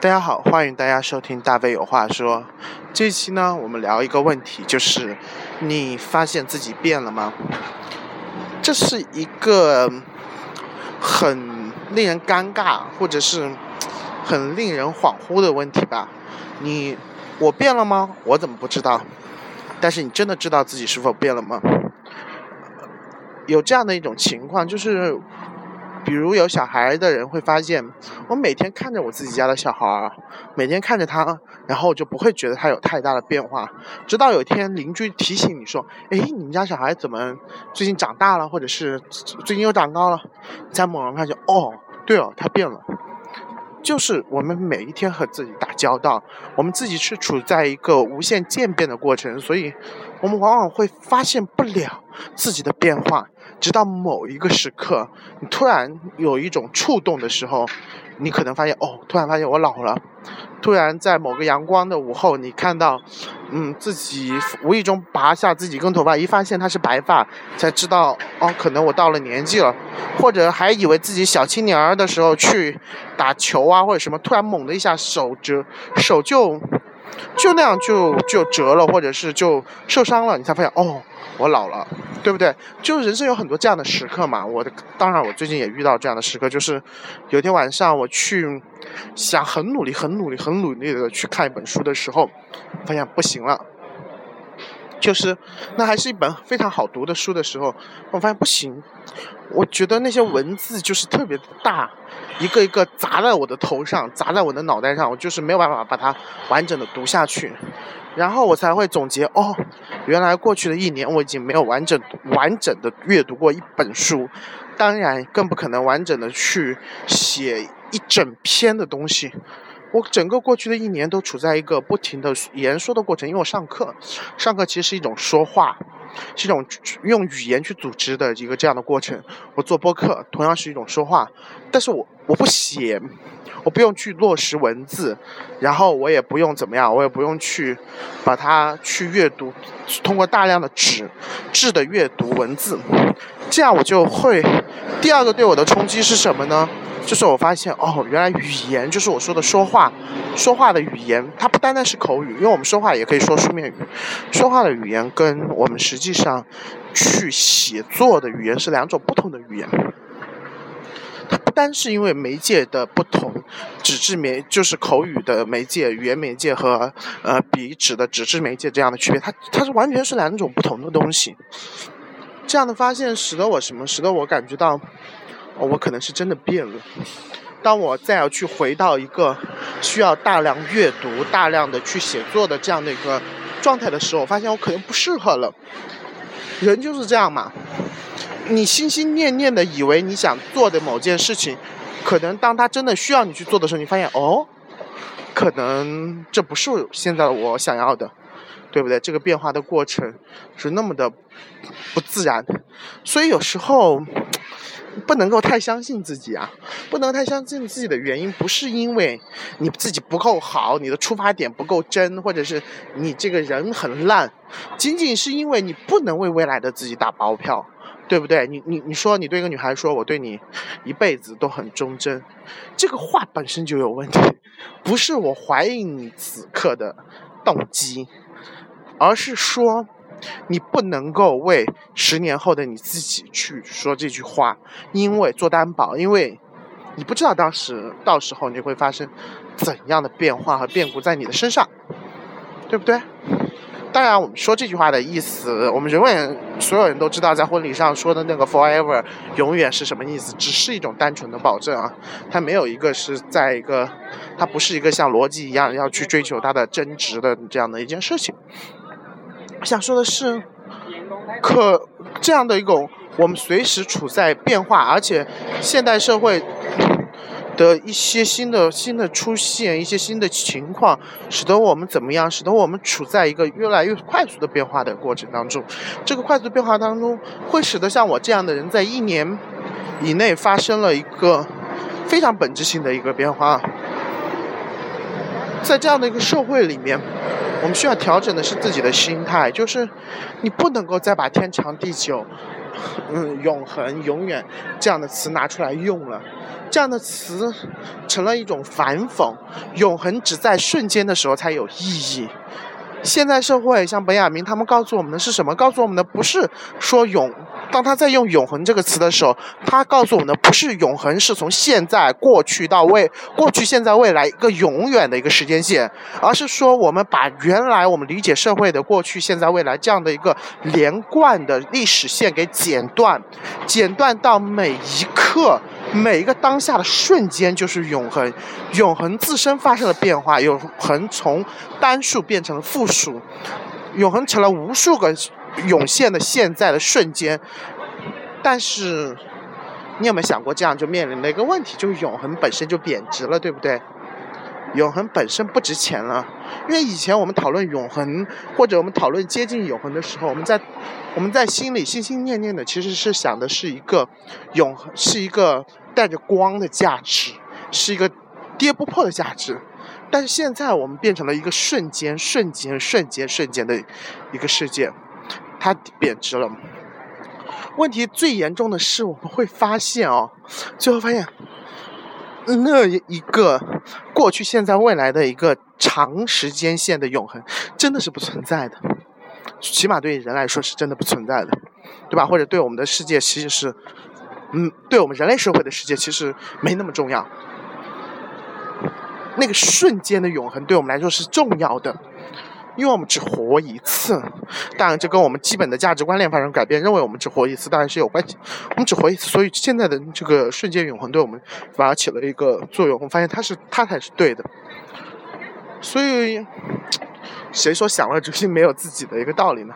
大家好，欢迎大家收听大卫有话说。这期呢，我们聊一个问题，就是你发现自己变了吗？这是一个很令人尴尬，或者是很令人恍惚的问题吧？你我变了吗？我怎么不知道？但是你真的知道自己是否变了吗？有这样的一种情况，就是。比如有小孩的人会发现，我每天看着我自己家的小孩，每天看着他，然后就不会觉得他有太大的变化。直到有一天邻居提醒你说：“哎，你们家小孩怎么最近长大了，或者是最近又长高了？”才猛然发现，哦，对哦，他变了。就是我们每一天和自己打交道，我们自己是处在一个无限渐变的过程，所以我们往往会发现不了自己的变化。直到某一个时刻，你突然有一种触动的时候，你可能发现哦，突然发现我老了。突然在某个阳光的午后，你看到，嗯，自己无意中拔下自己一根头发，一发现它是白发，才知道哦，可能我到了年纪了。或者还以为自己小青年儿的时候去打球啊，或者什么，突然猛的一下手折，手就就那样就就折了，或者是就受伤了，你才发现哦。我老了，对不对？就人生有很多这样的时刻嘛。我的当然，我最近也遇到这样的时刻，就是有天晚上我去想很努力、很努力、很努力的去看一本书的时候，发现不行了。就是那还是一本非常好读的书的时候，我发现不行。我觉得那些文字就是特别大，一个一个砸在我的头上，砸在我的脑袋上，我就是没有办法把它完整的读下去。然后我才会总结哦，原来过去的一年我已经没有完整完整的阅读过一本书，当然更不可能完整的去写一整篇的东西。我整个过去的一年都处在一个不停的言说的过程，因为我上课，上课其实是一种说话，是一种用语言去组织的一个这样的过程。我做播客同样是一种说话，但是我我不写。我不用去落实文字，然后我也不用怎么样，我也不用去把它去阅读，通过大量的纸质的阅读文字，这样我就会。第二个对我的冲击是什么呢？就是我发现哦，原来语言就是我说的说话，说话的语言，它不单单是口语，因为我们说话也可以说书面语，说话的语言跟我们实际上去写作的语言是两种不同的语言。它不单是因为媒介的不同，纸质媒就是口语的媒介、语言媒介和呃笔纸的纸质媒介这样的区别，它它是完全是两种不同的东西。这样的发现使得我什么？使得我感觉到，我可能是真的变了。当我再要去回到一个需要大量阅读、大量的去写作的这样的一个状态的时候，我发现我可能不适合了。人就是这样嘛。你心心念念的以为你想做的某件事情，可能当他真的需要你去做的时候，你发现哦，可能这不是现在我想要的，对不对？这个变化的过程是那么的不自然，所以有时候不能够太相信自己啊，不能太相信自己的原因，不是因为你自己不够好，你的出发点不够真，或者是你这个人很烂，仅仅是因为你不能为未来的自己打包票。对不对？你你你说你对一个女孩说，我对你一辈子都很忠贞，这个话本身就有问题，不是我怀疑你此刻的动机，而是说你不能够为十年后的你自己去说这句话，因为做担保，因为你不知道当时到时候你会发生怎样的变化和变故在你的身上，对不对？当然，我们说这句话的意思，我们永远所有人都知道，在婚礼上说的那个 “forever” 永远是什么意思？只是一种单纯的保证啊，它没有一个是在一个，它不是一个像逻辑一样要去追求它的真值的这样的一件事情。想说的是，可这样的一种，我们随时处在变化，而且现代社会。的一些新的新的出现，一些新的情况，使得我们怎么样？使得我们处在一个越来越快速的变化的过程当中。这个快速变化当中，会使得像我这样的人，在一年以内发生了一个非常本质性的一个变化。在这样的一个社会里面，我们需要调整的是自己的心态，就是你不能够再把天长地久、嗯永恒、永远这样的词拿出来用了，这样的词成了一种反讽。永恒只在瞬间的时候才有意义。现在社会像本雅明他们告诉我们的是什么？告诉我们的不是说永。当他在用“永恒”这个词的时候，他告诉我们的不是永恒是从现在、过去到未、过去、现在、未来一个永远的一个时间线，而是说我们把原来我们理解社会的过去、现在、未来这样的一个连贯的历史线给剪断，剪断到每一刻、每一个当下的瞬间就是永恒。永恒自身发生了变化，永恒从单数变成了复数，永恒成了无数个。涌现的现在的瞬间，但是你有没有想过，这样就面临了一个问题，就是永恒本身就贬值了，对不对？永恒本身不值钱了，因为以前我们讨论永恒，或者我们讨论接近永恒的时候，我们在我们在心里心心念念的其实是想的是一个永恒，是一个带着光的价值，是一个跌不破的价值。但是现在我们变成了一个瞬间、瞬间、瞬间、瞬间的一个世界。它贬值了。问题最严重的是，我们会发现哦，最后发现，那一个过去、现在、未来的一个长时间线的永恒，真的是不存在的。起码对人来说是真的不存在的，对吧？或者对我们的世界，其实是，嗯，对我们人类社会的世界，其实没那么重要。那个瞬间的永恒，对我们来说是重要的。因为我们只活一次，当然这跟我们基本的价值观念发生改变，认为我们只活一次，当然是有关系。我们只活一次，所以现在的这个瞬间永恒对我们反而起了一个作用。我们发现它是它才是对的，所以谁说享乐之心没有自己的一个道理呢？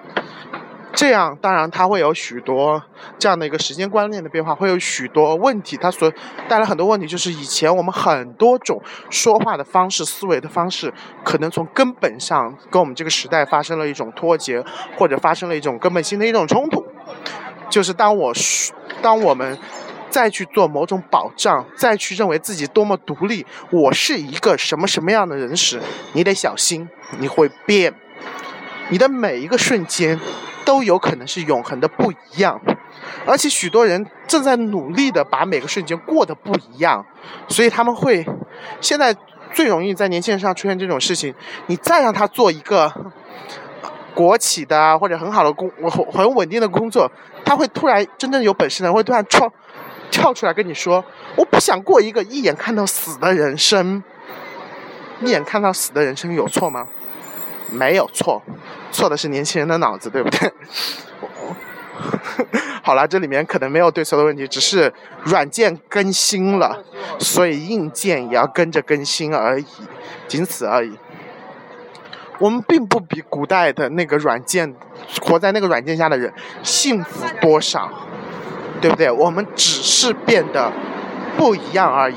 这样，当然它会有许多这样的一个时间观念的变化，会有许多问题，它所带来很多问题，就是以前我们很多种说话的方式、思维的方式，可能从根本上跟我们这个时代发生了一种脱节，或者发生了一种根本性的一种冲突。就是当我当我们再去做某种保障，再去认为自己多么独立，我是一个什么什么样的人时，你得小心，你会变，你的每一个瞬间。都有可能是永恒的不一样，而且许多人正在努力的把每个瞬间过得不一样，所以他们会现在最容易在年轻人上出现这种事情。你再让他做一个国企的或者很好的工很很稳定的工作，他会突然真正有本事的人会突然跳跳出来跟你说：“我不想过一个一眼看到死的人生。”一眼看到死的人生有错吗？没有错，错的是年轻人的脑子，对不对？好了，这里面可能没有对错的问题，只是软件更新了，所以硬件也要跟着更新而已，仅此而已。我们并不比古代的那个软件，活在那个软件下的人幸福多少，对不对？我们只是变得不一样而已。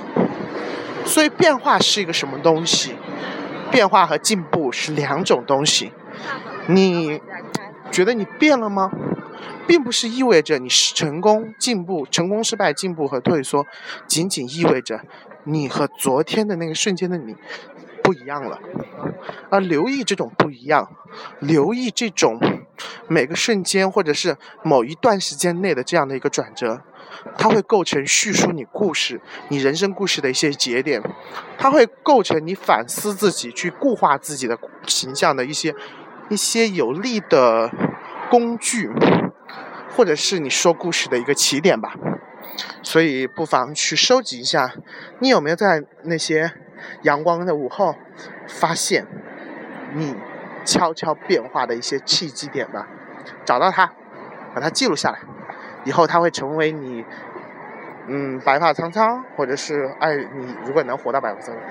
所以变化是一个什么东西？变化和进步是两种东西，你觉得你变了吗？并不是意味着你是成功、进步、成功、失败、进步和退缩，仅仅意味着你和昨天的那个瞬间的你不一样了。而留意这种不一样，留意这种每个瞬间或者是某一段时间内的这样的一个转折。它会构成叙述你故事、你人生故事的一些节点，它会构成你反思自己、去固化自己的形象的一些一些有力的工具，或者是你说故事的一个起点吧。所以不妨去收集一下，你有没有在那些阳光的午后发现你悄悄变化的一些契机点吧？找到它，把它记录下来。以后它会成为你，嗯，白发苍苍，或者是爱你。如果能活到白发苍苍，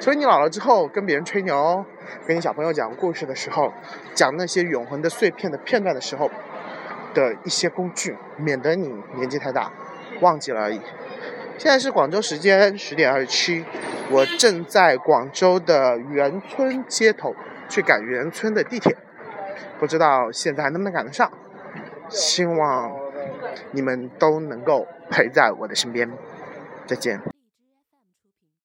所以你老了之后跟别人吹牛，跟你小朋友讲故事的时候，讲那些永恒的碎片的片段的时候的一些工具，免得你年纪太大忘记了而已。现在是广州时间十点二十七，我正在广州的员村街头去赶员村的地铁，不知道现在还能不能赶得上，希望。你们都能够陪在我的身边，再见。